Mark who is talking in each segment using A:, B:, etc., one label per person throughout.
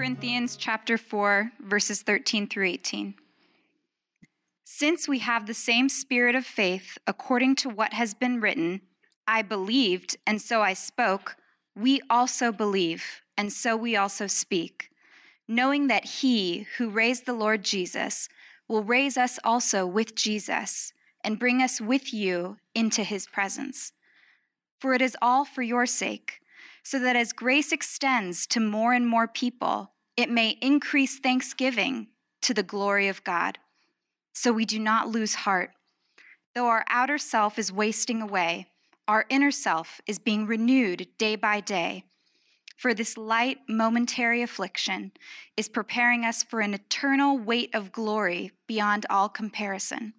A: Corinthians chapter 4 verses 13 through 18. Since we have the same spirit of faith according to what has been written, I believed and so I spoke, we also believe and so we also speak, knowing that he who raised the Lord Jesus will raise us also with Jesus and bring us with you into his presence. For it is all for your sake, so that as grace extends to more and more people, it may increase thanksgiving to the glory of God. So we do not lose heart. Though our outer self is wasting away, our inner self is being renewed day by day. For this light, momentary affliction is preparing us for an eternal weight of glory beyond all comparison.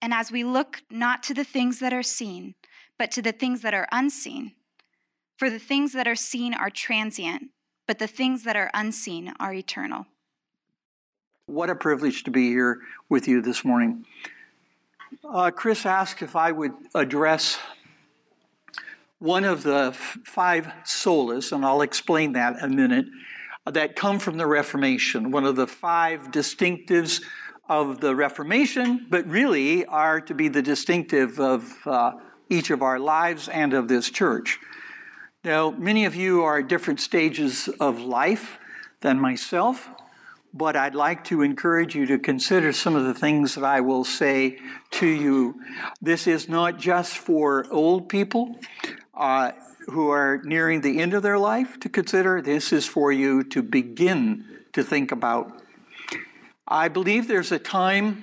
A: And as we look not to the things that are seen, but to the things that are unseen, for the things that are seen are transient, but the things that are unseen are eternal.
B: What a privilege to be here with you this morning. Uh, Chris asked if I would address one of the f- five solas, and I'll explain that in a minute, that come from the Reformation, one of the five distinctives of the Reformation, but really are to be the distinctive of uh, each of our lives and of this church. Now, many of you are at different stages of life than myself, but I'd like to encourage you to consider some of the things that I will say to you. This is not just for old people uh, who are nearing the end of their life to consider, this is for you to begin to think about. I believe there's a time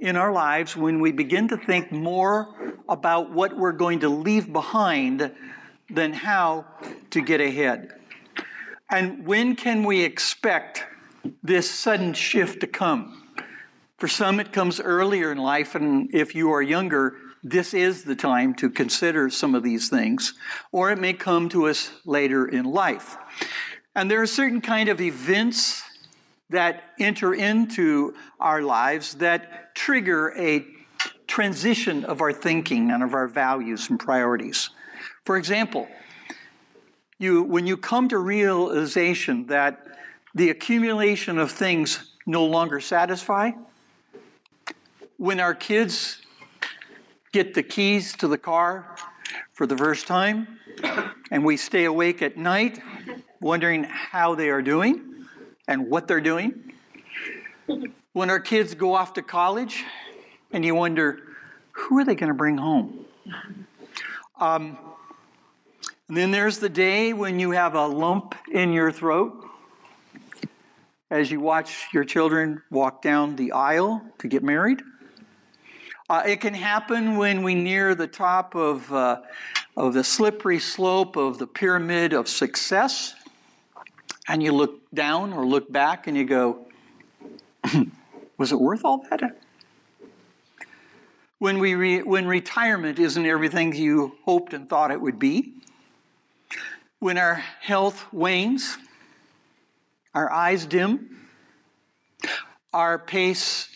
B: in our lives when we begin to think more about what we're going to leave behind than how to get ahead. And when can we expect this sudden shift to come? For some, it comes earlier in life, and if you are younger, this is the time to consider some of these things, or it may come to us later in life. And there are certain kind of events that enter into our lives that trigger a transition of our thinking and of our values and priorities. For example, you, when you come to realization that the accumulation of things no longer satisfy, when our kids get the keys to the car for the first time and we stay awake at night wondering how they are doing and what they're doing, when our kids go off to college and you wonder, who are they going to bring home? Um, and then there's the day when you have a lump in your throat as you watch your children walk down the aisle to get married. Uh, it can happen when we near the top of, uh, of the slippery slope of the pyramid of success, and you look down or look back and you go, Was it worth all that? When, we re- when retirement isn't everything you hoped and thought it would be, when our health wanes, our eyes dim, our pace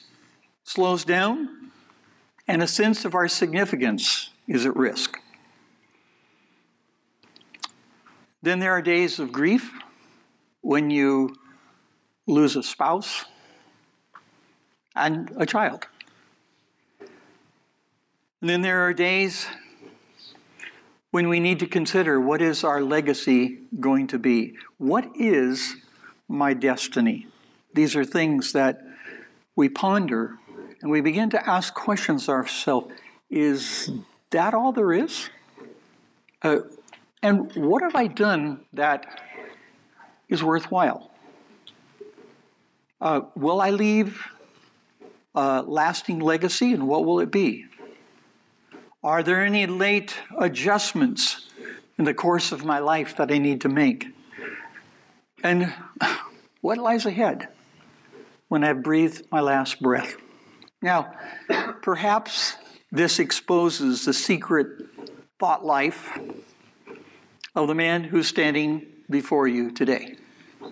B: slows down, and a sense of our significance is at risk. Then there are days of grief when you lose a spouse and a child. And then there are days when we need to consider what is our legacy going to be? What is my destiny? These are things that we ponder and we begin to ask questions ourselves Is that all there is? Uh, and what have I done that is worthwhile? Uh, will I leave a lasting legacy, and what will it be? Are there any late adjustments in the course of my life that I need to make? And what lies ahead when I've breathed my last breath? Now, perhaps this exposes the secret thought life of the man who's standing before you today. Uh,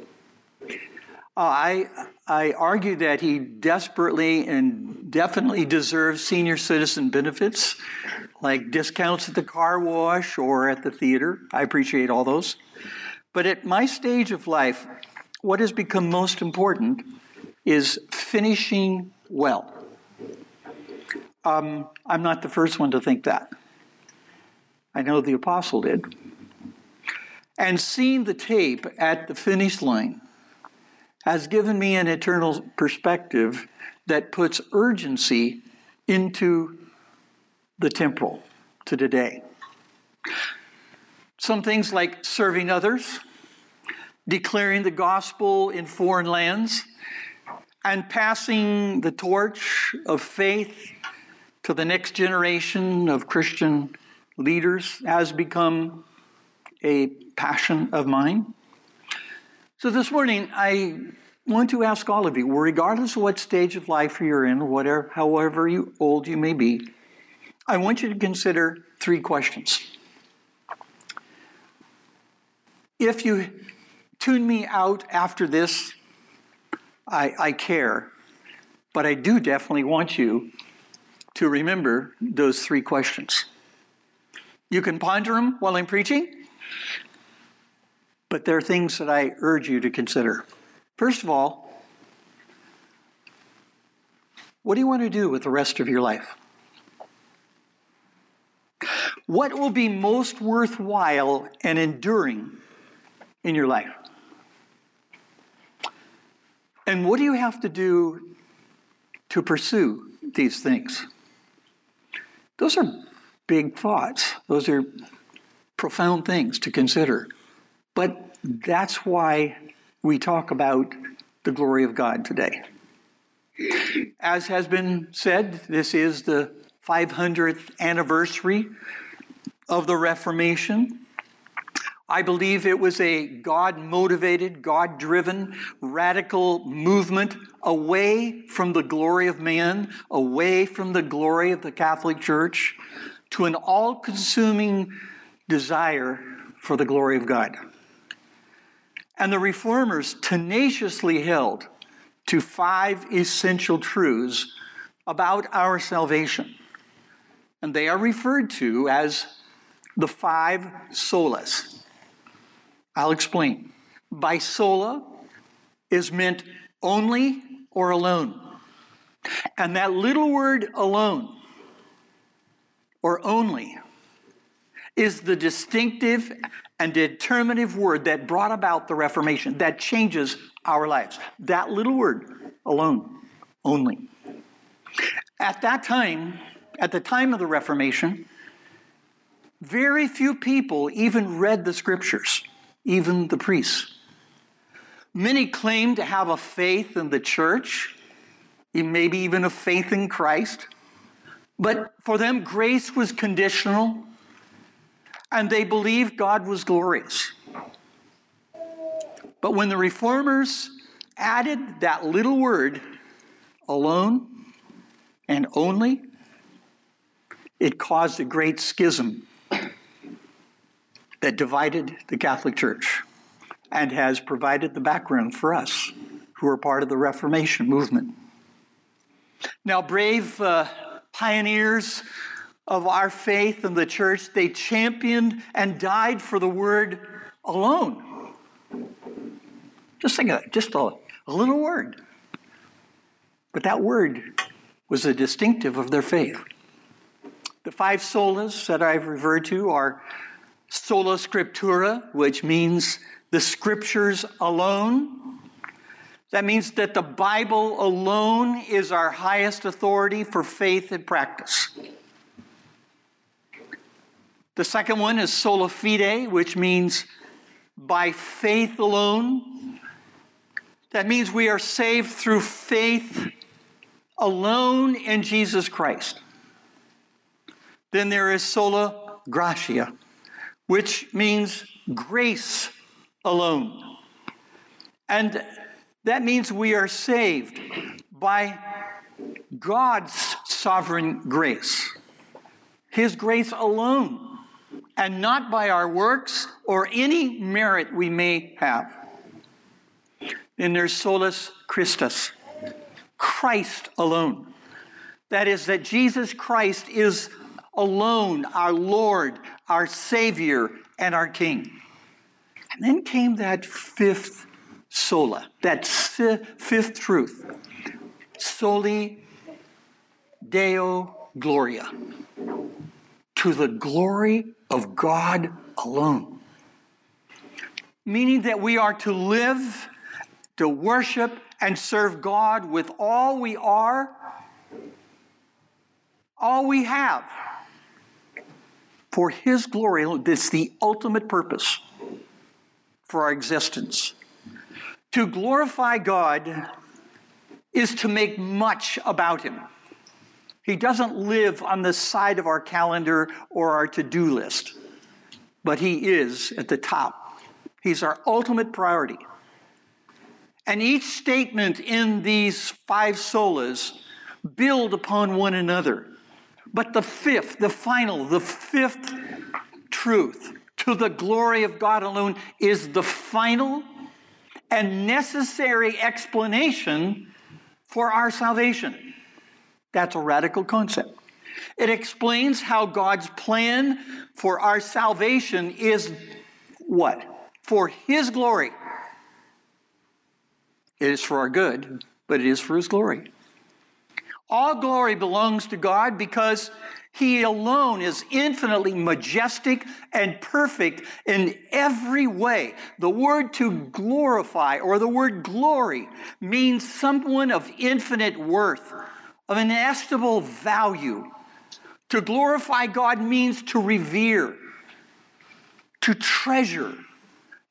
B: I, I argue that he desperately and definitely deserves senior citizen benefits, like discounts at the car wash or at the theater. I appreciate all those. But at my stage of life, what has become most important is finishing well. Um, I'm not the first one to think that. I know the apostle did. And seeing the tape at the finish line has given me an eternal perspective that puts urgency into the temporal to today. Some things like serving others, declaring the gospel in foreign lands, and passing the torch of faith to the next generation of Christian leaders has become a passion of mine. So this morning, I want to ask all of you, regardless of what stage of life you're in, whatever, however you, old you may be, I want you to consider three questions. If you tune me out after this, I, I care, but I do definitely want you to remember those three questions. You can ponder them while I'm preaching, but there are things that I urge you to consider. First of all, what do you want to do with the rest of your life? What will be most worthwhile and enduring in your life? And what do you have to do to pursue these things? Those are big thoughts. Those are profound things to consider. But that's why we talk about the glory of God today. As has been said, this is the 500th anniversary of the Reformation. I believe it was a God motivated, God driven, radical movement away from the glory of man, away from the glory of the Catholic Church, to an all consuming desire for the glory of God. And the reformers tenaciously held to five essential truths about our salvation. And they are referred to as the five solas. I'll explain. By sola is meant only or alone. And that little word alone or only is the distinctive and determinative word that brought about the Reformation, that changes our lives. That little word alone, only. At that time, at the time of the Reformation, very few people even read the scriptures even the priests. Many claim to have a faith in the church, maybe even a faith in Christ, but for them, grace was conditional, and they believed God was glorious. But when the reformers added that little word, alone and only, it caused a great schism that divided the Catholic Church and has provided the background for us who are part of the Reformation movement. Now, brave uh, pioneers of our faith in the church, they championed and died for the word alone. Just think of it, just a, a little word. But that word was a distinctive of their faith. The five solas that I've referred to are sola scriptura, which means the scriptures alone. That means that the Bible alone is our highest authority for faith and practice. The second one is sola fide, which means by faith alone. That means we are saved through faith alone in Jesus Christ. Then there is sola gratia, which means grace alone. And that means we are saved by God's sovereign grace, His grace alone, and not by our works or any merit we may have. Then there's solus Christus, Christ alone. That is, that Jesus Christ is alone our Lord, our Savior, and our King. And then came that fifth sola, that fifth truth. Soli Deo Gloria. To the glory of God alone. Meaning that we are to live, to worship, and serve God with all we are, all we have. For His glory, this is the ultimate purpose for our existence. To glorify God is to make much about Him. He doesn't live on the side of our calendar or our to do list, but He is at the top. He's our ultimate priority. And each statement in these five solas build upon one another. But the fifth, the final, the fifth truth to the glory of God alone is the final and necessary explanation for our salvation. That's a radical concept. It explains how God's plan for our salvation is what? For His glory. It is for our good, but it is for His glory. All glory belongs to God because He alone is infinitely majestic and perfect in every way. The word to glorify or the word glory means someone of infinite worth, of inestimable value. To glorify God means to revere, to treasure,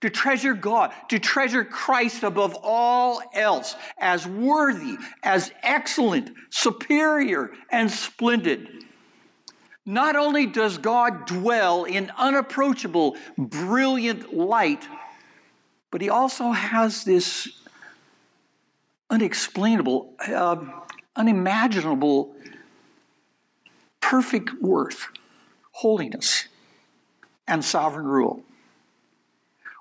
B: to treasure God, to treasure Christ above all else as worthy, as excellent, superior, and splendid. Not only does God dwell in unapproachable, brilliant light, but he also has this unexplainable, uh, unimaginable, perfect worth, holiness, and sovereign rule.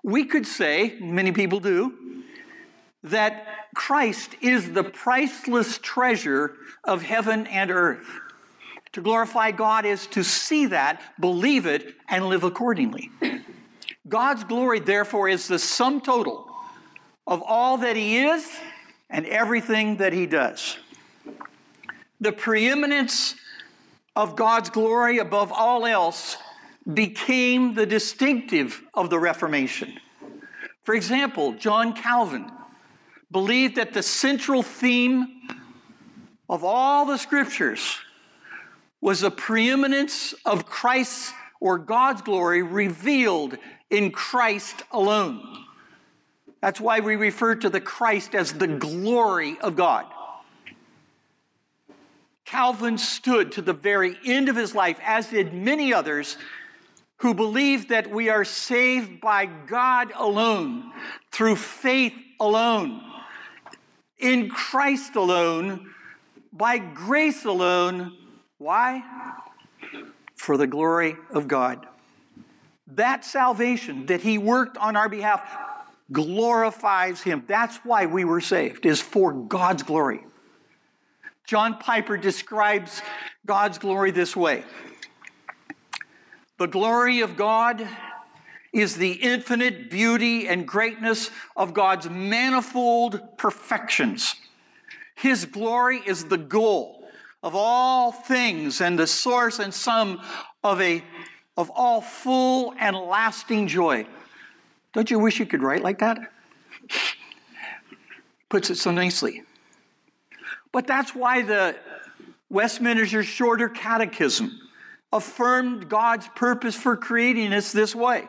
B: We could say, many people do, that Christ is the priceless treasure of heaven and earth. To glorify God is to see that, believe it, and live accordingly. God's glory, therefore, is the sum total of all that He is and everything that He does. The preeminence of God's glory above all else became the distinctive of the Reformation. For example, John Calvin believed that the central theme of all the scriptures was the preeminence of Christ's or God's glory revealed in Christ alone. That's why we refer to the Christ as the glory of God. Calvin stood to the very end of his life, as did many others, who believe that we are saved by God alone, through faith alone, in Christ alone, by grace alone. Why? For the glory of God. That salvation that He worked on our behalf glorifies Him. That's why we were saved, is for God's glory. John Piper describes God's glory this way. The glory of God is the infinite beauty and greatness of God's manifold perfections. His glory is the goal of all things and the source and sum of a of all full and lasting joy. Don't you wish you could write like that? Puts it so nicely. But that's why the Westminster Shorter Catechism affirmed God's purpose for creating us this way.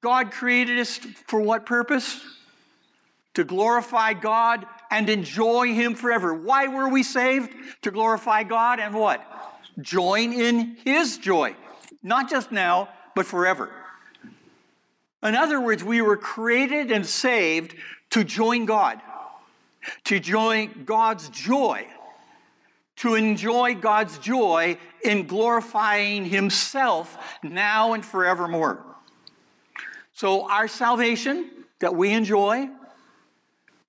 B: God created us for what purpose? To glorify God and enjoy Him forever. Why were we saved? To glorify God and what? Join in His joy. Not just now, but forever. In other words, we were created and saved to join God, to join God's joy to enjoy God's joy in glorifying Himself now and forevermore. So, our salvation that we enjoy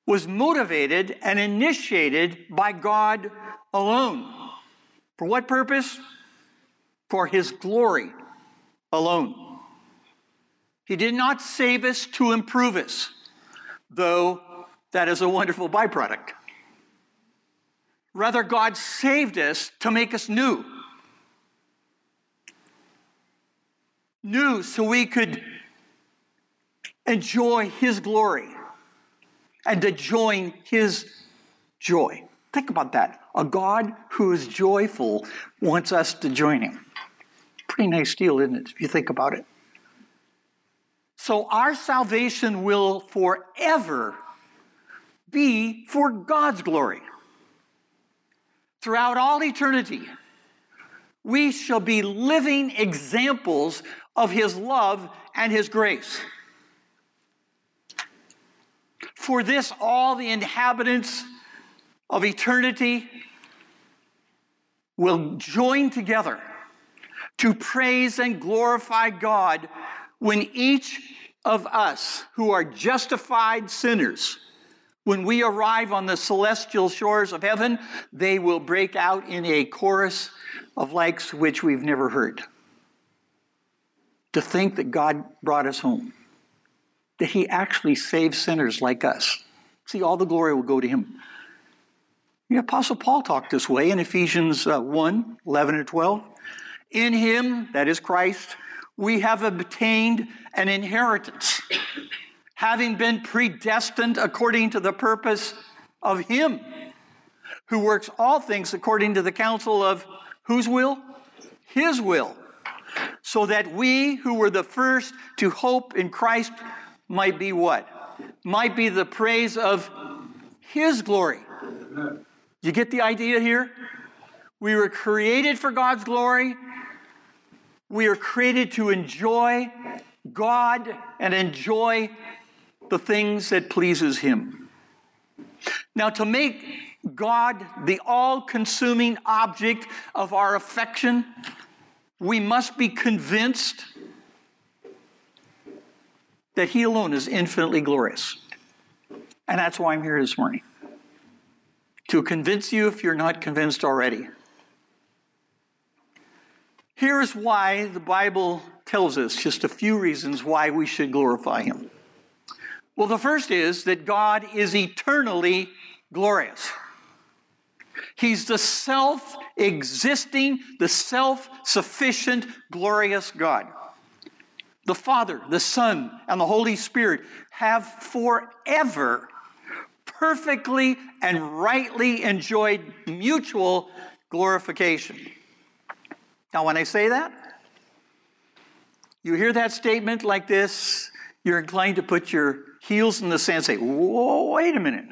B: was motivated and initiated by God alone. For what purpose? For His glory alone. He did not save us to improve us, though that is a wonderful byproduct. Rather, God saved us to make us new. New so we could enjoy His glory and to join His joy. Think about that. A God who is joyful wants us to join Him. Pretty nice deal, isn't it, if you think about it? So our salvation will forever be for God's glory. Throughout all eternity, we shall be living examples of His love and His grace. For this, all the inhabitants of eternity will join together to praise and glorify God when each of us who are justified sinners, when we arrive on the celestial shores of heaven, they will break out in a chorus of likes which we've never heard. To think that God brought us home that he actually saves sinners like us. See, all the glory will go to him. The Apostle Paul talked this way in Ephesians uh, 1 11 and 12. In him, that is Christ, we have obtained an inheritance, having been predestined according to the purpose of him who works all things according to the counsel of whose will? His will. So that we who were the first to hope in Christ might be what? Might be the praise of His glory. You get the idea here? We were created for God's glory. We are created to enjoy God and enjoy the things that pleases Him. Now, to make God the all-consuming object of our affection, we must be convinced that He alone is infinitely glorious. And that's why I'm here this morning. To convince you if you're not convinced already. Here's why the Bible tells us just a few reasons why we should glorify Him. Well, the first is that God is eternally glorious. He's the self existing, the self sufficient, glorious God the Father, the Son, and the Holy Spirit have forever perfectly and rightly enjoyed mutual glorification. Now, when I say that, you hear that statement like this, you're inclined to put your heels in the sand and say, Whoa, wait a minute.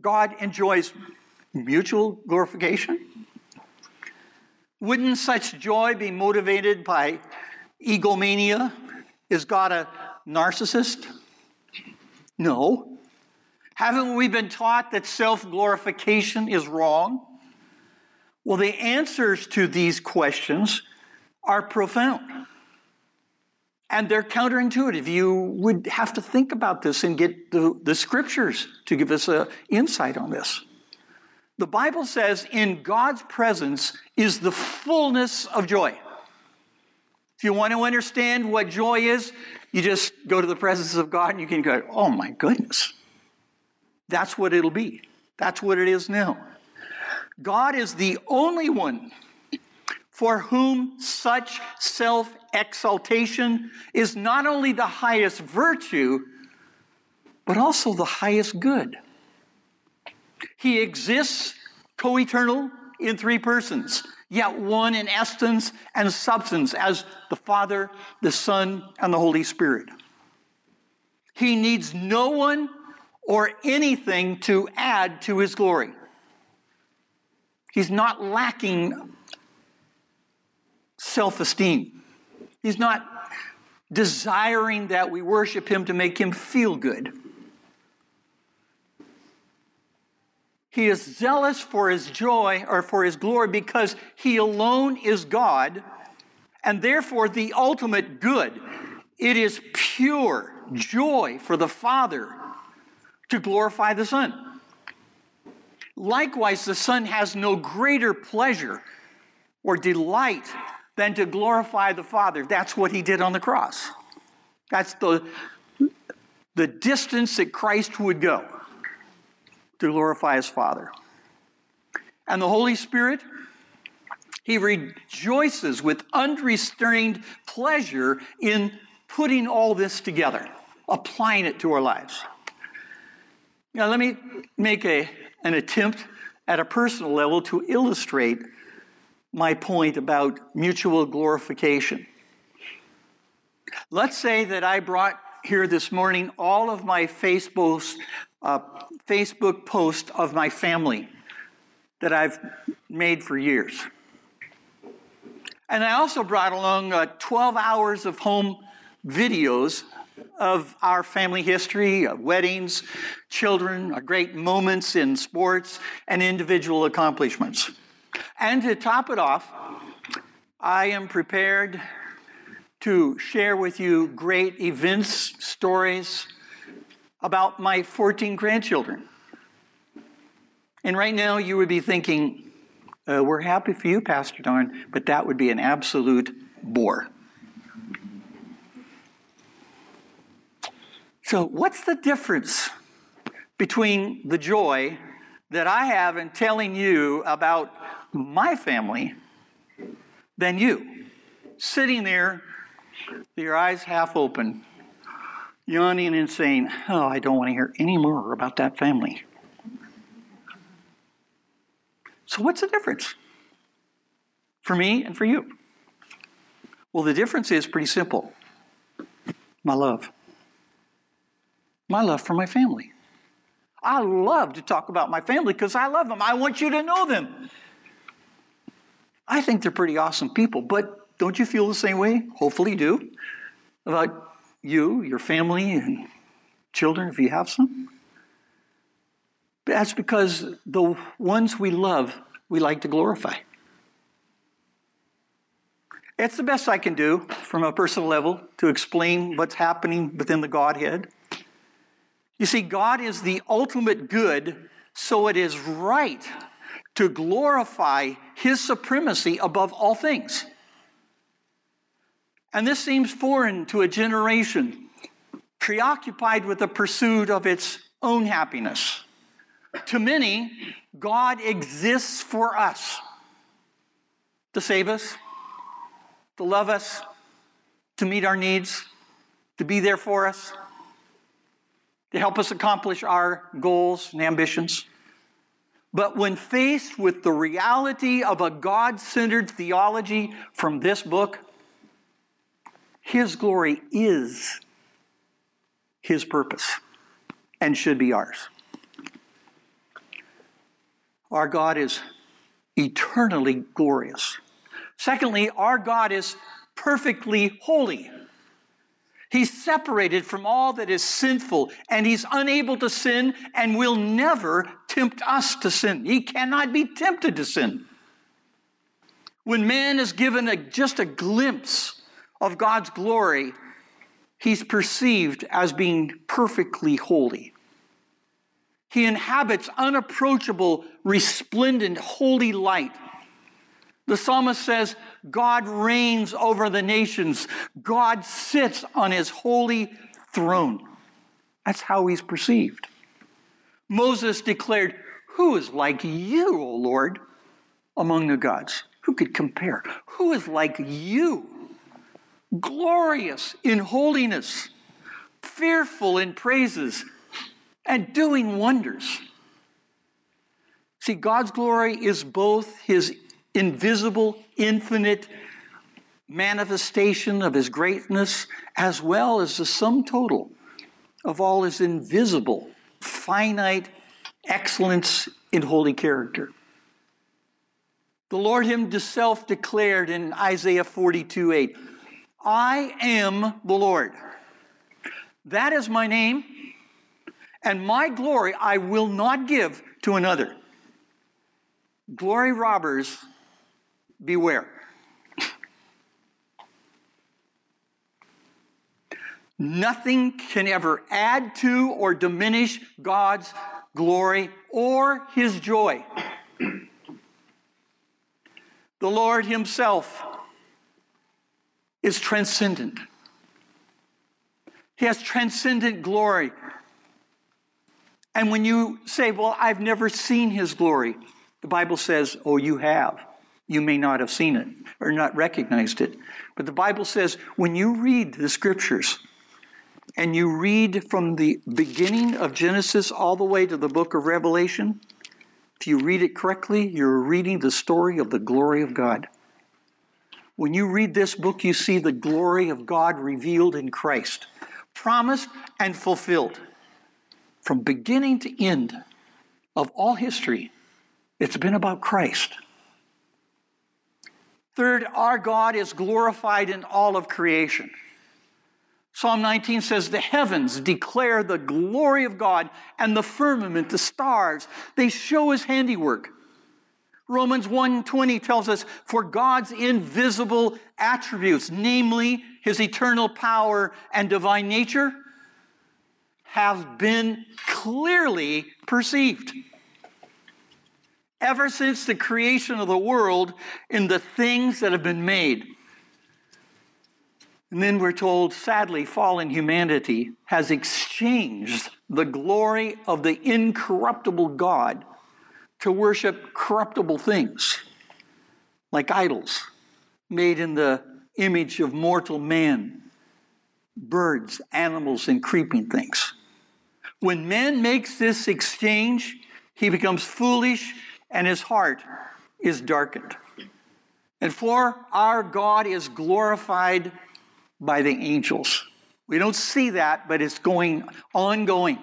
B: God enjoys mutual glorification? Wouldn't such joy be motivated by egomania? Is God a narcissist? No. Haven't we been taught that self glorification is wrong? Well, the answers to these questions are profound. And they're counterintuitive. You would have to think about this and get the, the scriptures to give us an insight on this. The Bible says, in God's presence is the fullness of joy. If you want to understand what joy is, you just go to the presence of God and you can go, oh my goodness. That's what it'll be. That's what it is now. God is the only one for whom such self exaltation is not only the highest virtue, but also the highest good. He exists co eternal in three persons yet one in essence and substance as the Father, the Son, and the Holy Spirit. He needs no one or anything to add to his glory. He's not lacking self esteem. He's not desiring that we worship him to make him feel good. He is zealous for his joy or for his glory because he alone is God and therefore the ultimate good. It is pure joy for the Father to glorify the Son. Likewise, the Son has no greater pleasure or delight than to glorify the Father. That's what he did on the cross. That's the, the distance that Christ would go to glorify his Father. And the Holy Spirit, he rejoices with unrestrained pleasure in putting all this together, applying it to our lives. Now, let me make a, an attempt at a personal level to illustrate my point about mutual glorification. Let's say that I brought here this morning all of my Facebook, uh, Facebook posts of my family that I've made for years. And I also brought along uh, 12 hours of home videos of our family history, of weddings, children, great moments in sports, and individual accomplishments. And to top it off, I am prepared to share with you great events, stories about my 14 grandchildren. And right now, you would be thinking, uh, we're happy for you, Pastor Don, but that would be an absolute bore. So, what's the difference between the joy that I have in telling you about my family than you? Sitting there, your eyes half open, yawning and saying, Oh, I don't want to hear any more about that family. So, what's the difference for me and for you? Well, the difference is pretty simple my love my love for my family. I love to talk about my family because I love them. I want you to know them. I think they're pretty awesome people, but don't you feel the same way? Hopefully, you do. About you, your family, and children, if you have some. That's because the ones we love, we like to glorify. It's the best I can do from a personal level to explain what's happening within the Godhead. You see, God is the ultimate good, so it is right to glorify his supremacy above all things. And this seems foreign to a generation preoccupied with the pursuit of its own happiness. To many, God exists for us to save us, to love us, to meet our needs, to be there for us to help us accomplish our goals and ambitions. But when faced with the reality of a God centered theology from this book, His glory is His purpose and should be ours. Our God is eternally glorious. Secondly, our God is perfectly holy. He's separated from all that is sinful, and he's unable to sin and will never tempt us to sin. He cannot be tempted to sin. When man is given a, just a glimpse of God's glory, he's perceived as being perfectly holy. He inhabits unapproachable, resplendent, holy light. The psalmist says, God reigns over the nations. God sits on his holy throne. That's how he's perceived. Moses declared, Who is like you, O Lord, among the gods? Who could compare? Who is like you? Glorious in holiness, fearful in praises, and doing wonders. See, God's glory is both his invisible, infinite manifestation of his greatness, as well as the sum total of all his invisible, finite excellence in holy character. The Lord Himself declared in Isaiah 42 8, I am the Lord. That is my name, and my glory I will not give to another. Glory robbers beware. Nothing can ever add to or diminish God's glory or his joy. The Lord himself is transcendent. He has transcendent glory. And when you say, Well, I've never seen his glory, the Bible says, Oh, you have. You may not have seen it or not recognized it. But the Bible says, when you read the scriptures and you read from the beginning of Genesis all the way to the book of Revelation, if you read it correctly, you're reading the story of the glory of God. When you read this book, you see the glory of God revealed in Christ, promised and fulfilled from beginning to end of all history, it's been about Christ. Third, our God is glorified in all of creation. Psalm 19 says, The heavens declare the glory of God, and the firmament, the stars, they show his handiwork. Romans 1:20 tells us for God's invisible attributes namely his eternal power and divine nature have been clearly perceived. Ever since the creation of the world in the things that have been made. And then we're told, sadly, fallen humanity has exchanged the glory of the incorruptible God to worship corruptible things, like idols made in the image of mortal man, birds, animals, and creeping things. When man makes this exchange, he becomes foolish and his heart is darkened. And for our God is glorified by the angels. We don't see that, but it's going ongoing.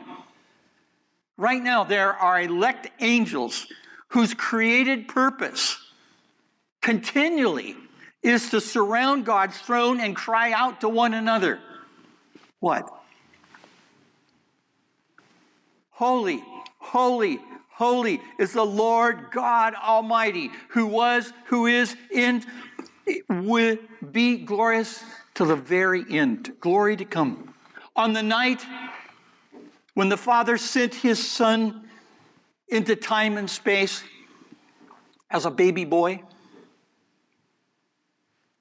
B: Right now, there are elect angels whose created purpose continually is to surround God's throne and cry out to one another. What? Holy, holy, holy is the Lord God Almighty, who was, who is, and will be glorious to the very end. Glory to come. On the night when the Father sent his Son into time and space as a baby boy,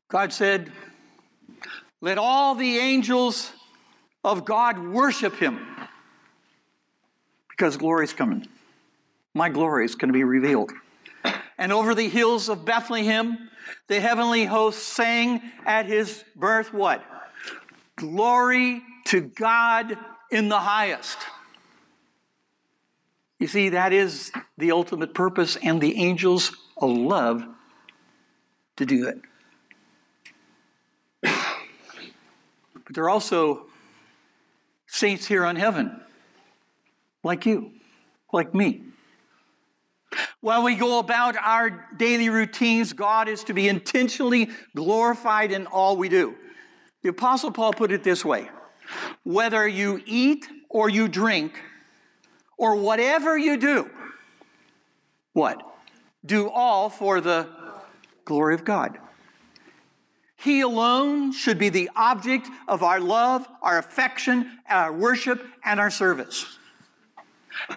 B: God said, Let all the angels of God worship him because glory is coming. My glory is going to be revealed. And over the hills of Bethlehem, the heavenly host sang at his birth what? Glory to God in the highest. You see, that is the ultimate purpose, and the angels love to do it. But there are also saints here on heaven like you, like me. While we go about our daily routines, God is to be intentionally glorified in all we do. The Apostle Paul put it this way whether you eat or you drink, or whatever you do, what? Do all for the glory of God. He alone should be the object of our love, our affection, our worship, and our service.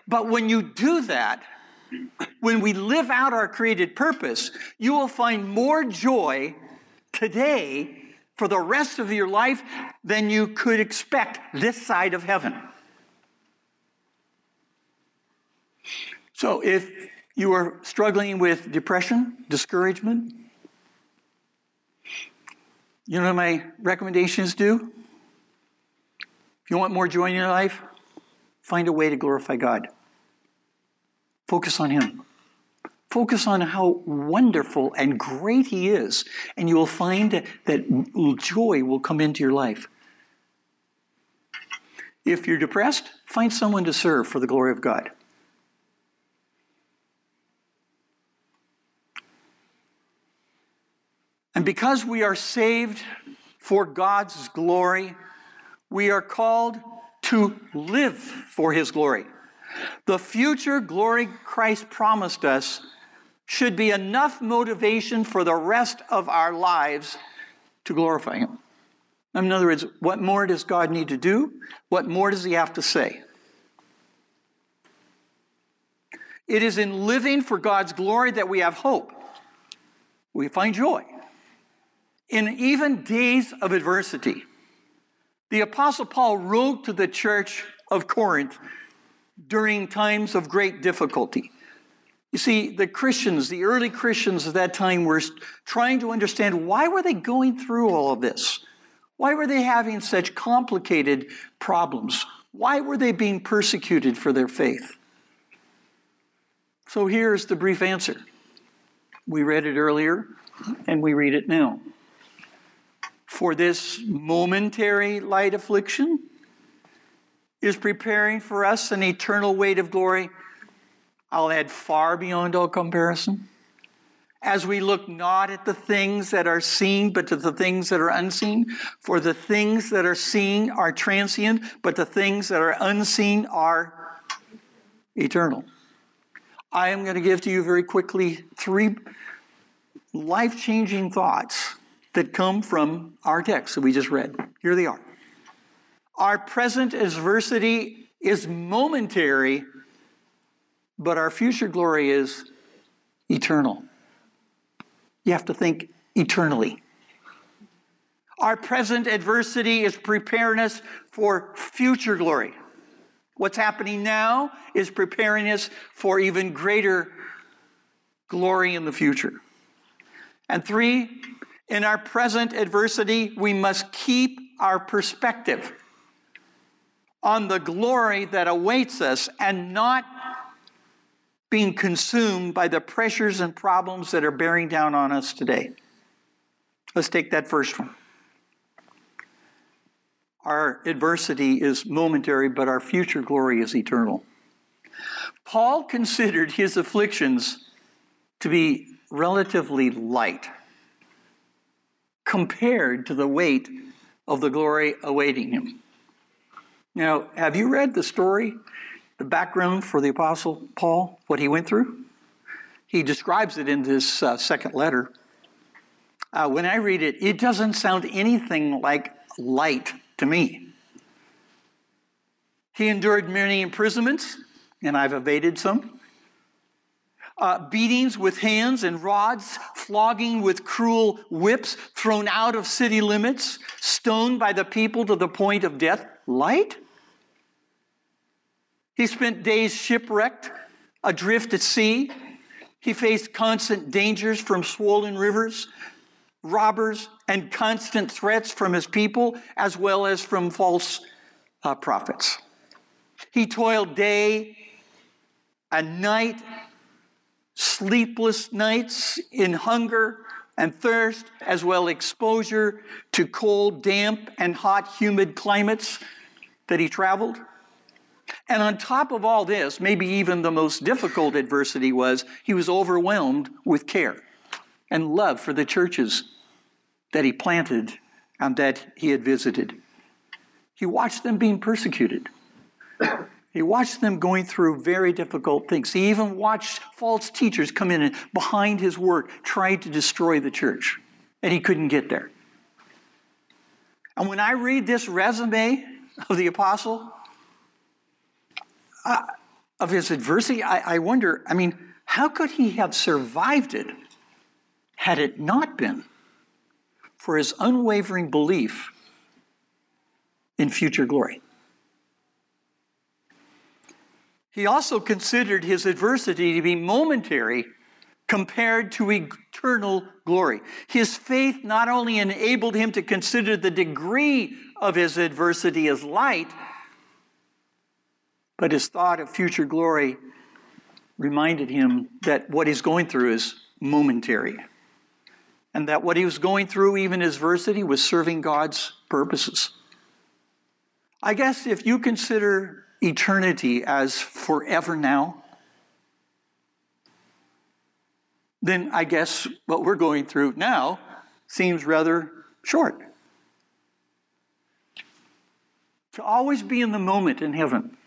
B: But when you do that, when we live out our created purpose, you will find more joy today for the rest of your life than you could expect this side of heaven. So, if you are struggling with depression, discouragement, you know what my recommendations do? If you want more joy in your life, Find a way to glorify God. Focus on Him. Focus on how wonderful and great He is, and you will find that joy will come into your life. If you're depressed, find someone to serve for the glory of God. And because we are saved for God's glory, we are called to live for his glory. The future glory Christ promised us should be enough motivation for the rest of our lives to glorify him. In other words, what more does God need to do? What more does he have to say? It is in living for God's glory that we have hope. We find joy. In even days of adversity, the Apostle Paul wrote to the church of Corinth during times of great difficulty. You see, the Christians, the early Christians of that time were trying to understand why were they going through all of this? Why were they having such complicated problems? Why were they being persecuted for their faith? So here's the brief answer. We read it earlier, and we read it now. For this momentary light affliction is preparing for us an eternal weight of glory. I'll add far beyond all comparison. As we look not at the things that are seen, but to the things that are unseen. For the things that are seen are transient, but the things that are unseen are eternal. I am going to give to you very quickly three life changing thoughts that come from our text that we just read. Here they are. Our present adversity is momentary, but our future glory is eternal. You have to think eternally. Our present adversity is preparing us for future glory. What's happening now is preparing us for even greater glory in the future. And three, in our present adversity, we must keep our perspective on the glory that awaits us and not being consumed by the pressures and problems that are bearing down on us today. Let's take that first one. Our adversity is momentary, but our future glory is eternal. Paul considered his afflictions to be relatively light compared to the weight of the glory awaiting him. Now, have you read the story, the background for the Apostle Paul, what he went through? He describes it in this uh, second letter. Uh, when I read it, it doesn't sound anything like light to me. He endured many imprisonments, and I've evaded some. Uh, beatings with hands and rods, flogging with cruel whips, thrown out of city limits, stoned by the people to the point of death. Light? He spent days shipwrecked, adrift at sea. He faced constant dangers from swollen rivers, robbers, and constant threats from his people, as well as from false uh, prophets. He toiled day and night, sleepless nights in hunger and thirst, as well as exposure to cold, damp, and hot, humid climates that he traveled. And on top of all this, maybe even the most difficult adversity was he was overwhelmed with care and love for the churches that he planted and that he had visited. He watched them being persecuted. He watched them going through very difficult things. He even watched false teachers come in and behind his work try to destroy the church, and he couldn't get there. And when I read this resume of the apostle, uh, of his adversity, I, I wonder, I mean, how could he have survived it had it not been for his unwavering belief in future glory. He also considered his adversity to be momentary compared to eternal glory. His faith not only enabled him to consider the degree of his adversity as light, but his thought of future glory reminded him that what he's going through is momentary and that what he was going through, even his adversity, was serving God's purposes. I guess if you consider eternity as forever now, then I guess what we're going through now seems rather short. To always be in the moment in heaven.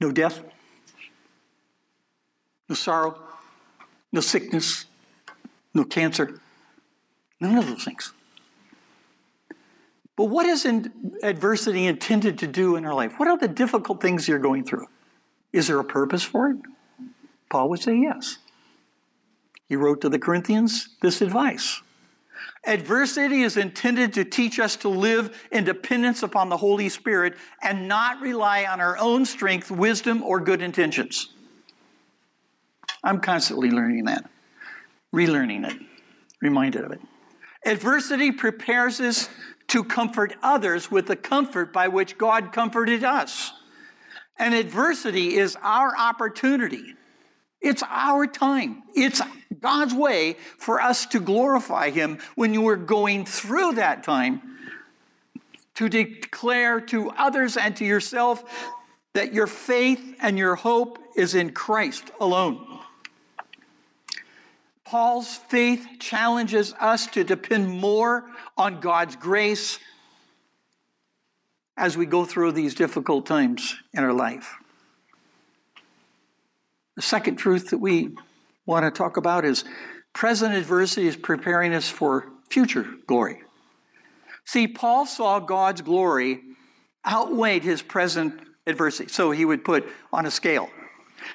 B: No death, no sorrow, no sickness, no cancer, none of those things. But what is adversity intended to do in our life? What are the difficult things you're going through? Is there a purpose for it? Paul would say yes. he wrote to the Corinthians this advice. Adversity is intended to teach us to live in dependence upon the Holy Spirit and not rely on our own strength, wisdom, or good intentions. I'm constantly learning that, relearning it, reminded of it. Adversity prepares us to comfort others with the comfort by which God comforted us. And adversity is our opportunity. It's our time. It's God's way for us to glorify Him when you are going through that time to declare to others and to yourself that your faith and your hope is in Christ alone. Paul's faith challenges us to depend more on God's grace as we go through these difficult times in our life. The second truth that we want to talk about is present adversity is preparing us for future glory. See, Paul saw God's glory outweighed his present adversity. So he would put on a scale.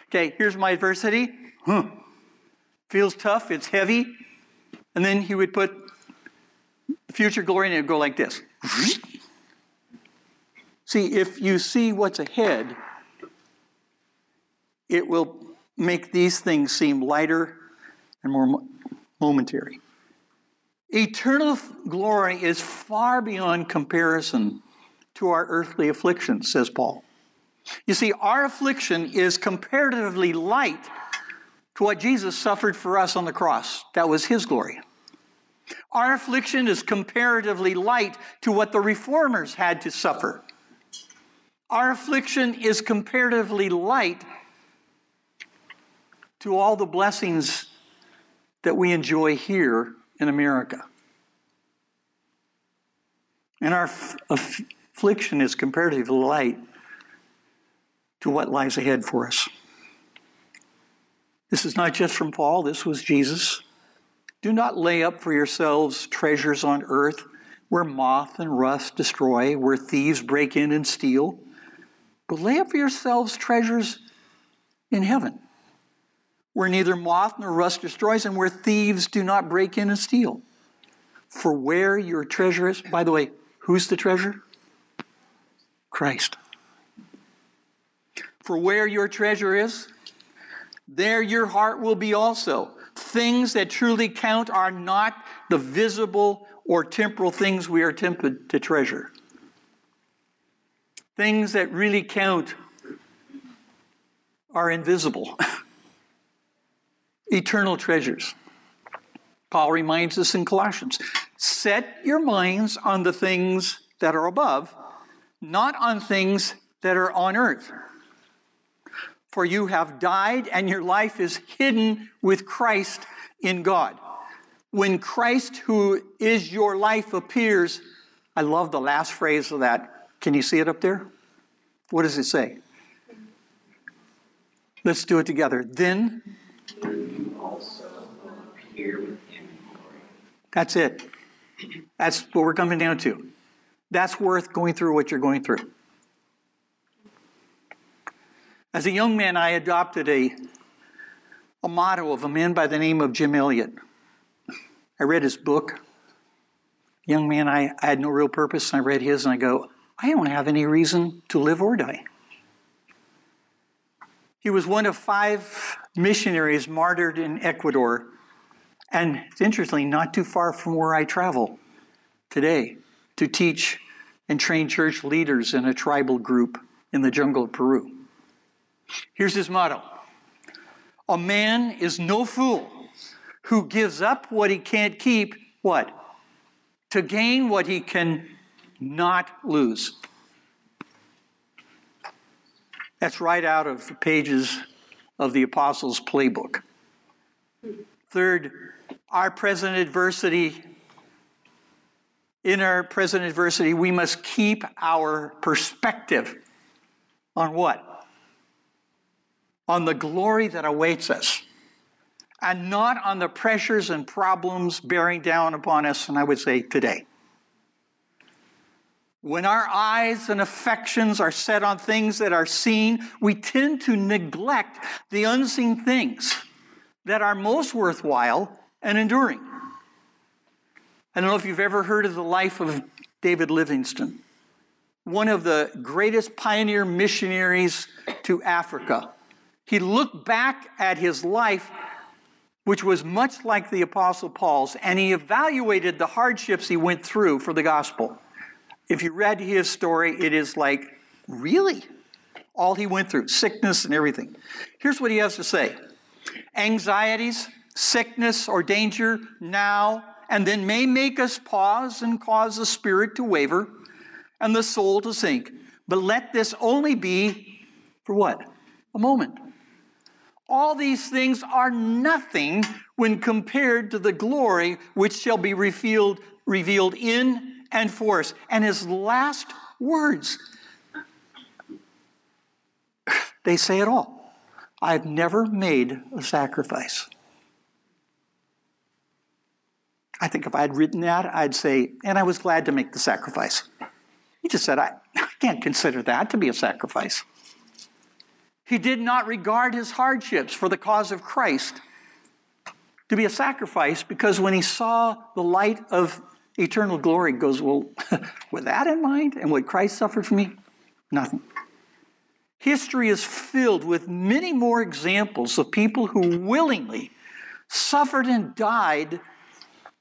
B: Okay, here's my adversity. Huh. Feels tough, it's heavy. And then he would put future glory and it would go like this. See, if you see what's ahead, it will make these things seem lighter and more momentary. Eternal glory is far beyond comparison to our earthly affliction, says Paul. You see, our affliction is comparatively light to what Jesus suffered for us on the cross. That was his glory. Our affliction is comparatively light to what the reformers had to suffer. Our affliction is comparatively light to all the blessings that we enjoy here in America. And our affliction is comparatively light to what lies ahead for us. This is not just from Paul, this was Jesus. Do not lay up for yourselves treasures on earth where moth and rust destroy, where thieves break in and steal, but lay up for yourselves treasures in heaven where neither moth nor rust destroys, and where thieves do not break in and steal. For where your treasure is, by the way, who's the treasure? Christ. For where your treasure is, there your heart will be also. Things that truly count are not the visible or temporal things we are tempted to treasure. Things that really count are invisible. eternal treasures. Paul reminds us in Colossians set your minds on the things that are above, not on things that are on earth. For you have died, and your life is hidden with Christ in God. When Christ, who is your life, appears, I love the last phrase of that. Can you see it up there? What does it say? Let's do it together. Then that's it. That's what we're coming down to. That's worth going through what you're going through. As a young man, I adopted a, a motto of a man by the name of Jim Elliot. I read his book. Young man, I, I had no real purpose, and I read his, and I go, I don't have any reason to live or die. He was one of five missionaries martyred in Ecuador. And it's interesting, not too far from where I travel today to teach and train church leaders in a tribal group in the jungle of Peru. Here's his motto A man is no fool who gives up what he can't keep, what? To gain what he can not lose. That's right out of the pages of the Apostles' playbook. Third, our present adversity. In our present adversity, we must keep our perspective on what? On the glory that awaits us, and not on the pressures and problems bearing down upon us, and I would say today. When our eyes and affections are set on things that are seen, we tend to neglect the unseen things that are most worthwhile and enduring. I don't know if you've ever heard of the life of David Livingstone, one of the greatest pioneer missionaries to Africa. He looked back at his life, which was much like the Apostle Paul's, and he evaluated the hardships he went through for the gospel. If you read his story, it is like, really? All he went through, sickness and everything. Here's what he has to say anxieties, sickness, or danger now and then may make us pause and cause the spirit to waver and the soul to sink. But let this only be for what? A moment. All these things are nothing when compared to the glory which shall be revealed, revealed in and force. And his last words, they say it all. I've never made a sacrifice. I think if I had written that, I'd say, and I was glad to make the sacrifice. He just said, I, I can't consider that to be a sacrifice. He did not regard his hardships for the cause of Christ to be a sacrifice because when he saw the light of eternal glory, goes, Well, with that in mind and what Christ suffered for me, nothing. History is filled with many more examples of people who willingly suffered and died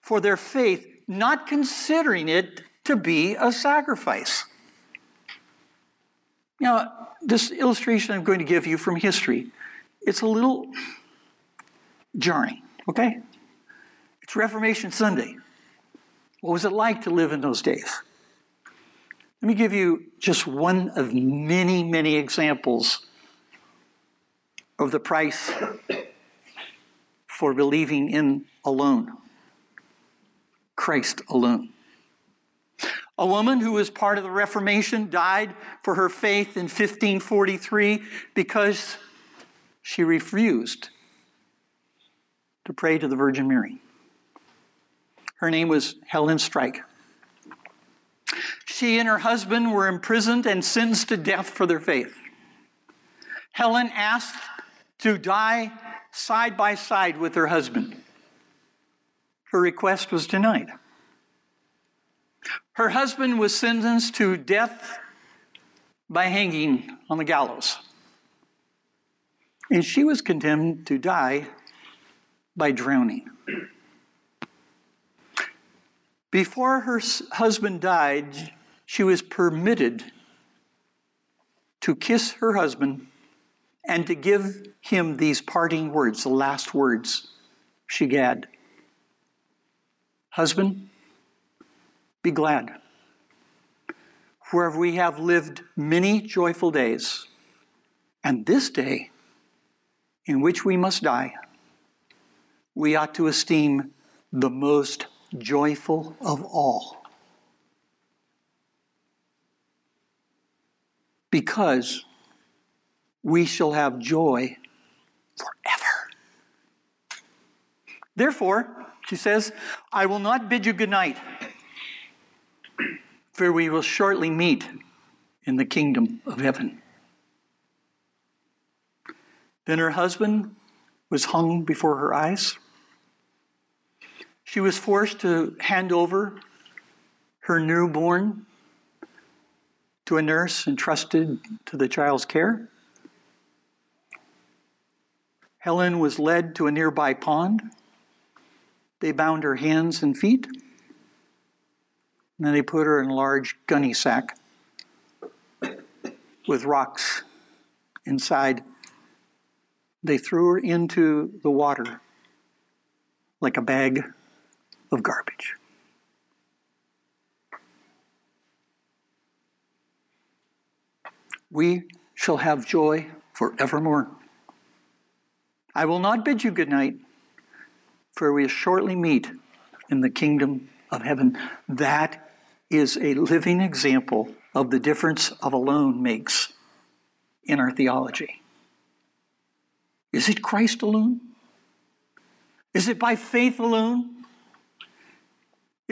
B: for their faith, not considering it to be a sacrifice. Now, this illustration I'm going to give you from history, it's a little jarring, okay? It's Reformation Sunday. What was it like to live in those days? Let me give you just one of many, many examples of the price for believing in alone. Christ alone. A woman who was part of the Reformation died for her faith in 1543 because she refused to pray to the Virgin Mary. Her name was Helen Strike. She and her husband were imprisoned and sentenced to death for their faith. Helen asked to die side by side with her husband. Her request was denied. Her husband was sentenced to death by hanging on the gallows. And she was condemned to die by drowning. Before her husband died, she was permitted to kiss her husband and to give him these parting words, the last words she had. Husband, be glad. Wherever we have lived many joyful days, and this day in which we must die, we ought to esteem the most joyful of all. Because we shall have joy forever. Therefore, she says, I will not bid you good night, for we will shortly meet in the kingdom of heaven. Then her husband was hung before her eyes. She was forced to hand over her newborn to a nurse entrusted to the child's care. Helen was led to a nearby pond they bound her hands and feet. And then they put her in a large gunny sack with rocks inside. They threw her into the water like a bag of garbage. We shall have joy forevermore. I will not bid you good night for we shortly meet in the kingdom of heaven. That is a living example of the difference of alone makes in our theology. Is it Christ alone? Is it by faith alone?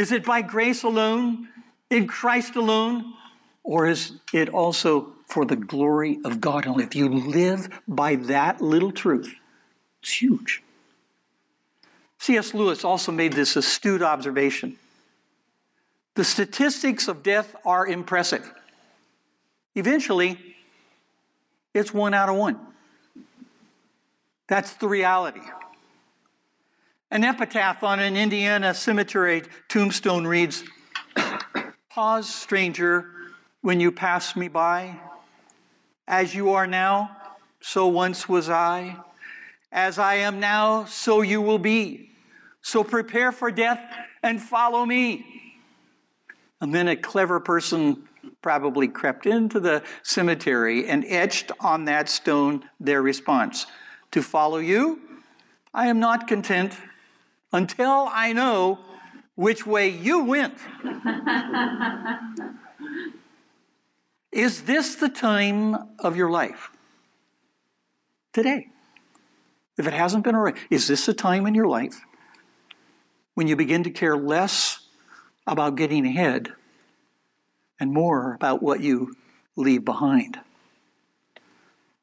B: Is it by grace alone, in Christ alone? Or is it also for the glory of God only? If you live by that little truth, it's huge. C.S. Lewis also made this astute observation. The statistics of death are impressive. Eventually, it's one out of one. That's the reality. An epitaph on an Indiana cemetery tombstone reads Pause, stranger, when you pass me by. As you are now, so once was I. As I am now, so you will be. So prepare for death and follow me. And then a clever person probably crept into the cemetery and etched on that stone their response To follow you, I am not content until I know which way you went. Is this the time of your life? Today. If it hasn't been already, is this a time in your life when you begin to care less about getting ahead and more about what you leave behind?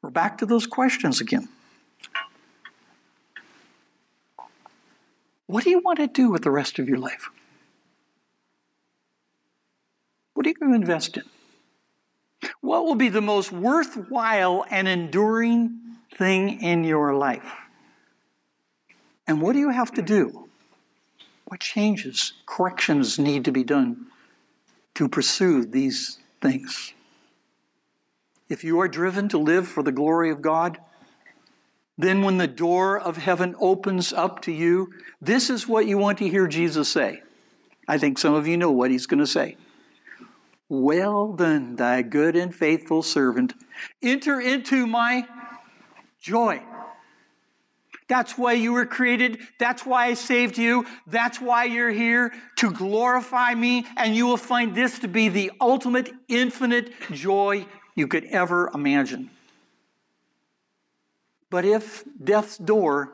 B: We're back to those questions again. What do you want to do with the rest of your life? What are you going to invest in? What will be the most worthwhile and enduring thing in your life? And what do you have to do? What changes, corrections need to be done to pursue these things? If you are driven to live for the glory of God, then when the door of heaven opens up to you, this is what you want to hear Jesus say. I think some of you know what he's going to say. Well then, thy good and faithful servant. Enter into my joy. That's why you were created. That's why I saved you. That's why you're here to glorify me. And you will find this to be the ultimate, infinite joy you could ever imagine. But if death's door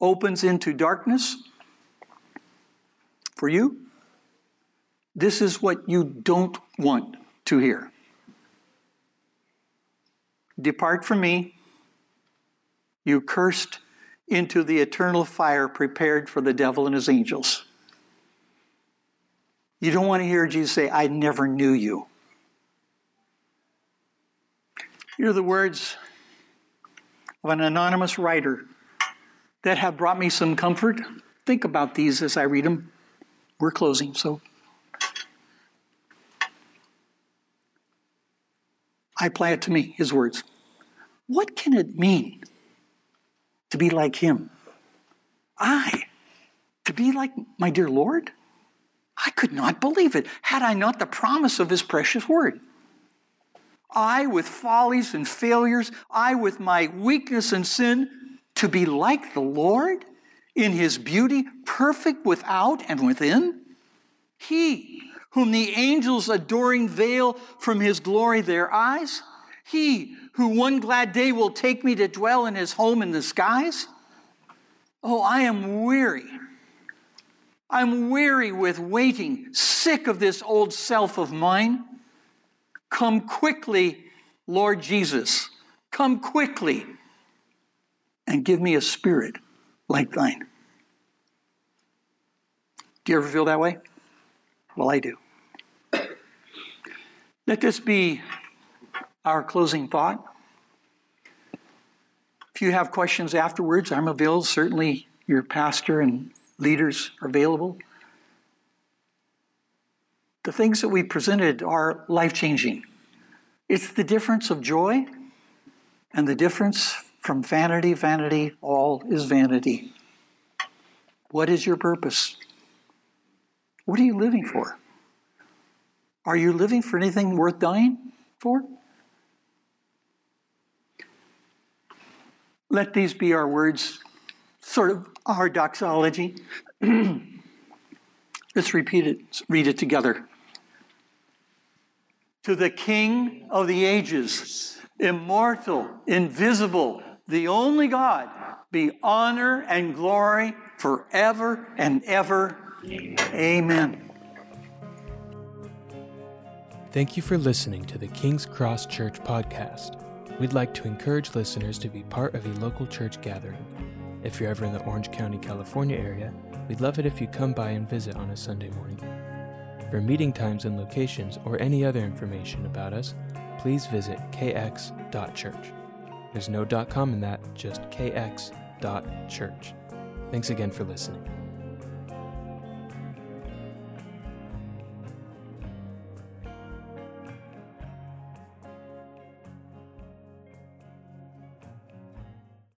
B: opens into darkness for you, this is what you don't want to hear. Depart from me, you cursed, into the eternal fire prepared for the devil and his angels. You don't want to hear Jesus say, I never knew you. Hear the words of an anonymous writer that have brought me some comfort. Think about these as I read them. We're closing, so. I apply it to me, his words. What can it mean to be like him? I, to be like my dear Lord? I could not believe it had I not the promise of his precious word. I, with follies and failures, I, with my weakness and sin, to be like the Lord in his beauty, perfect without and within? He, whom the angels adoring veil from his glory their eyes? He, who one glad day will take me to dwell in his home in the skies? Oh, I am weary. I'm weary with waiting, sick of this old self of mine. Come quickly, Lord Jesus. Come quickly and give me a spirit like thine. Do you ever feel that way? Well, I do. Let this be our closing thought. If you have questions afterwards, I'm available. Certainly, your pastor and leaders are available. The things that we presented are life changing. It's the difference of joy and the difference from vanity, vanity, all is vanity. What is your purpose? What are you living for? Are you living for anything worth dying for? Let these be our words, sort of our doxology. Let's repeat it, read it together to the King of the ages, immortal, invisible, the only God, be honor and glory forever and ever. Amen.
C: Thank you for listening to the King's Cross Church podcast. We'd like to encourage listeners to be part of a local church gathering. If you're ever in the Orange County, California area, we'd love it if you come by and visit on a Sunday morning. For meeting times and locations or any other information about us, please visit kx.church. There's no .com in that, just kx.church. Thanks again for listening.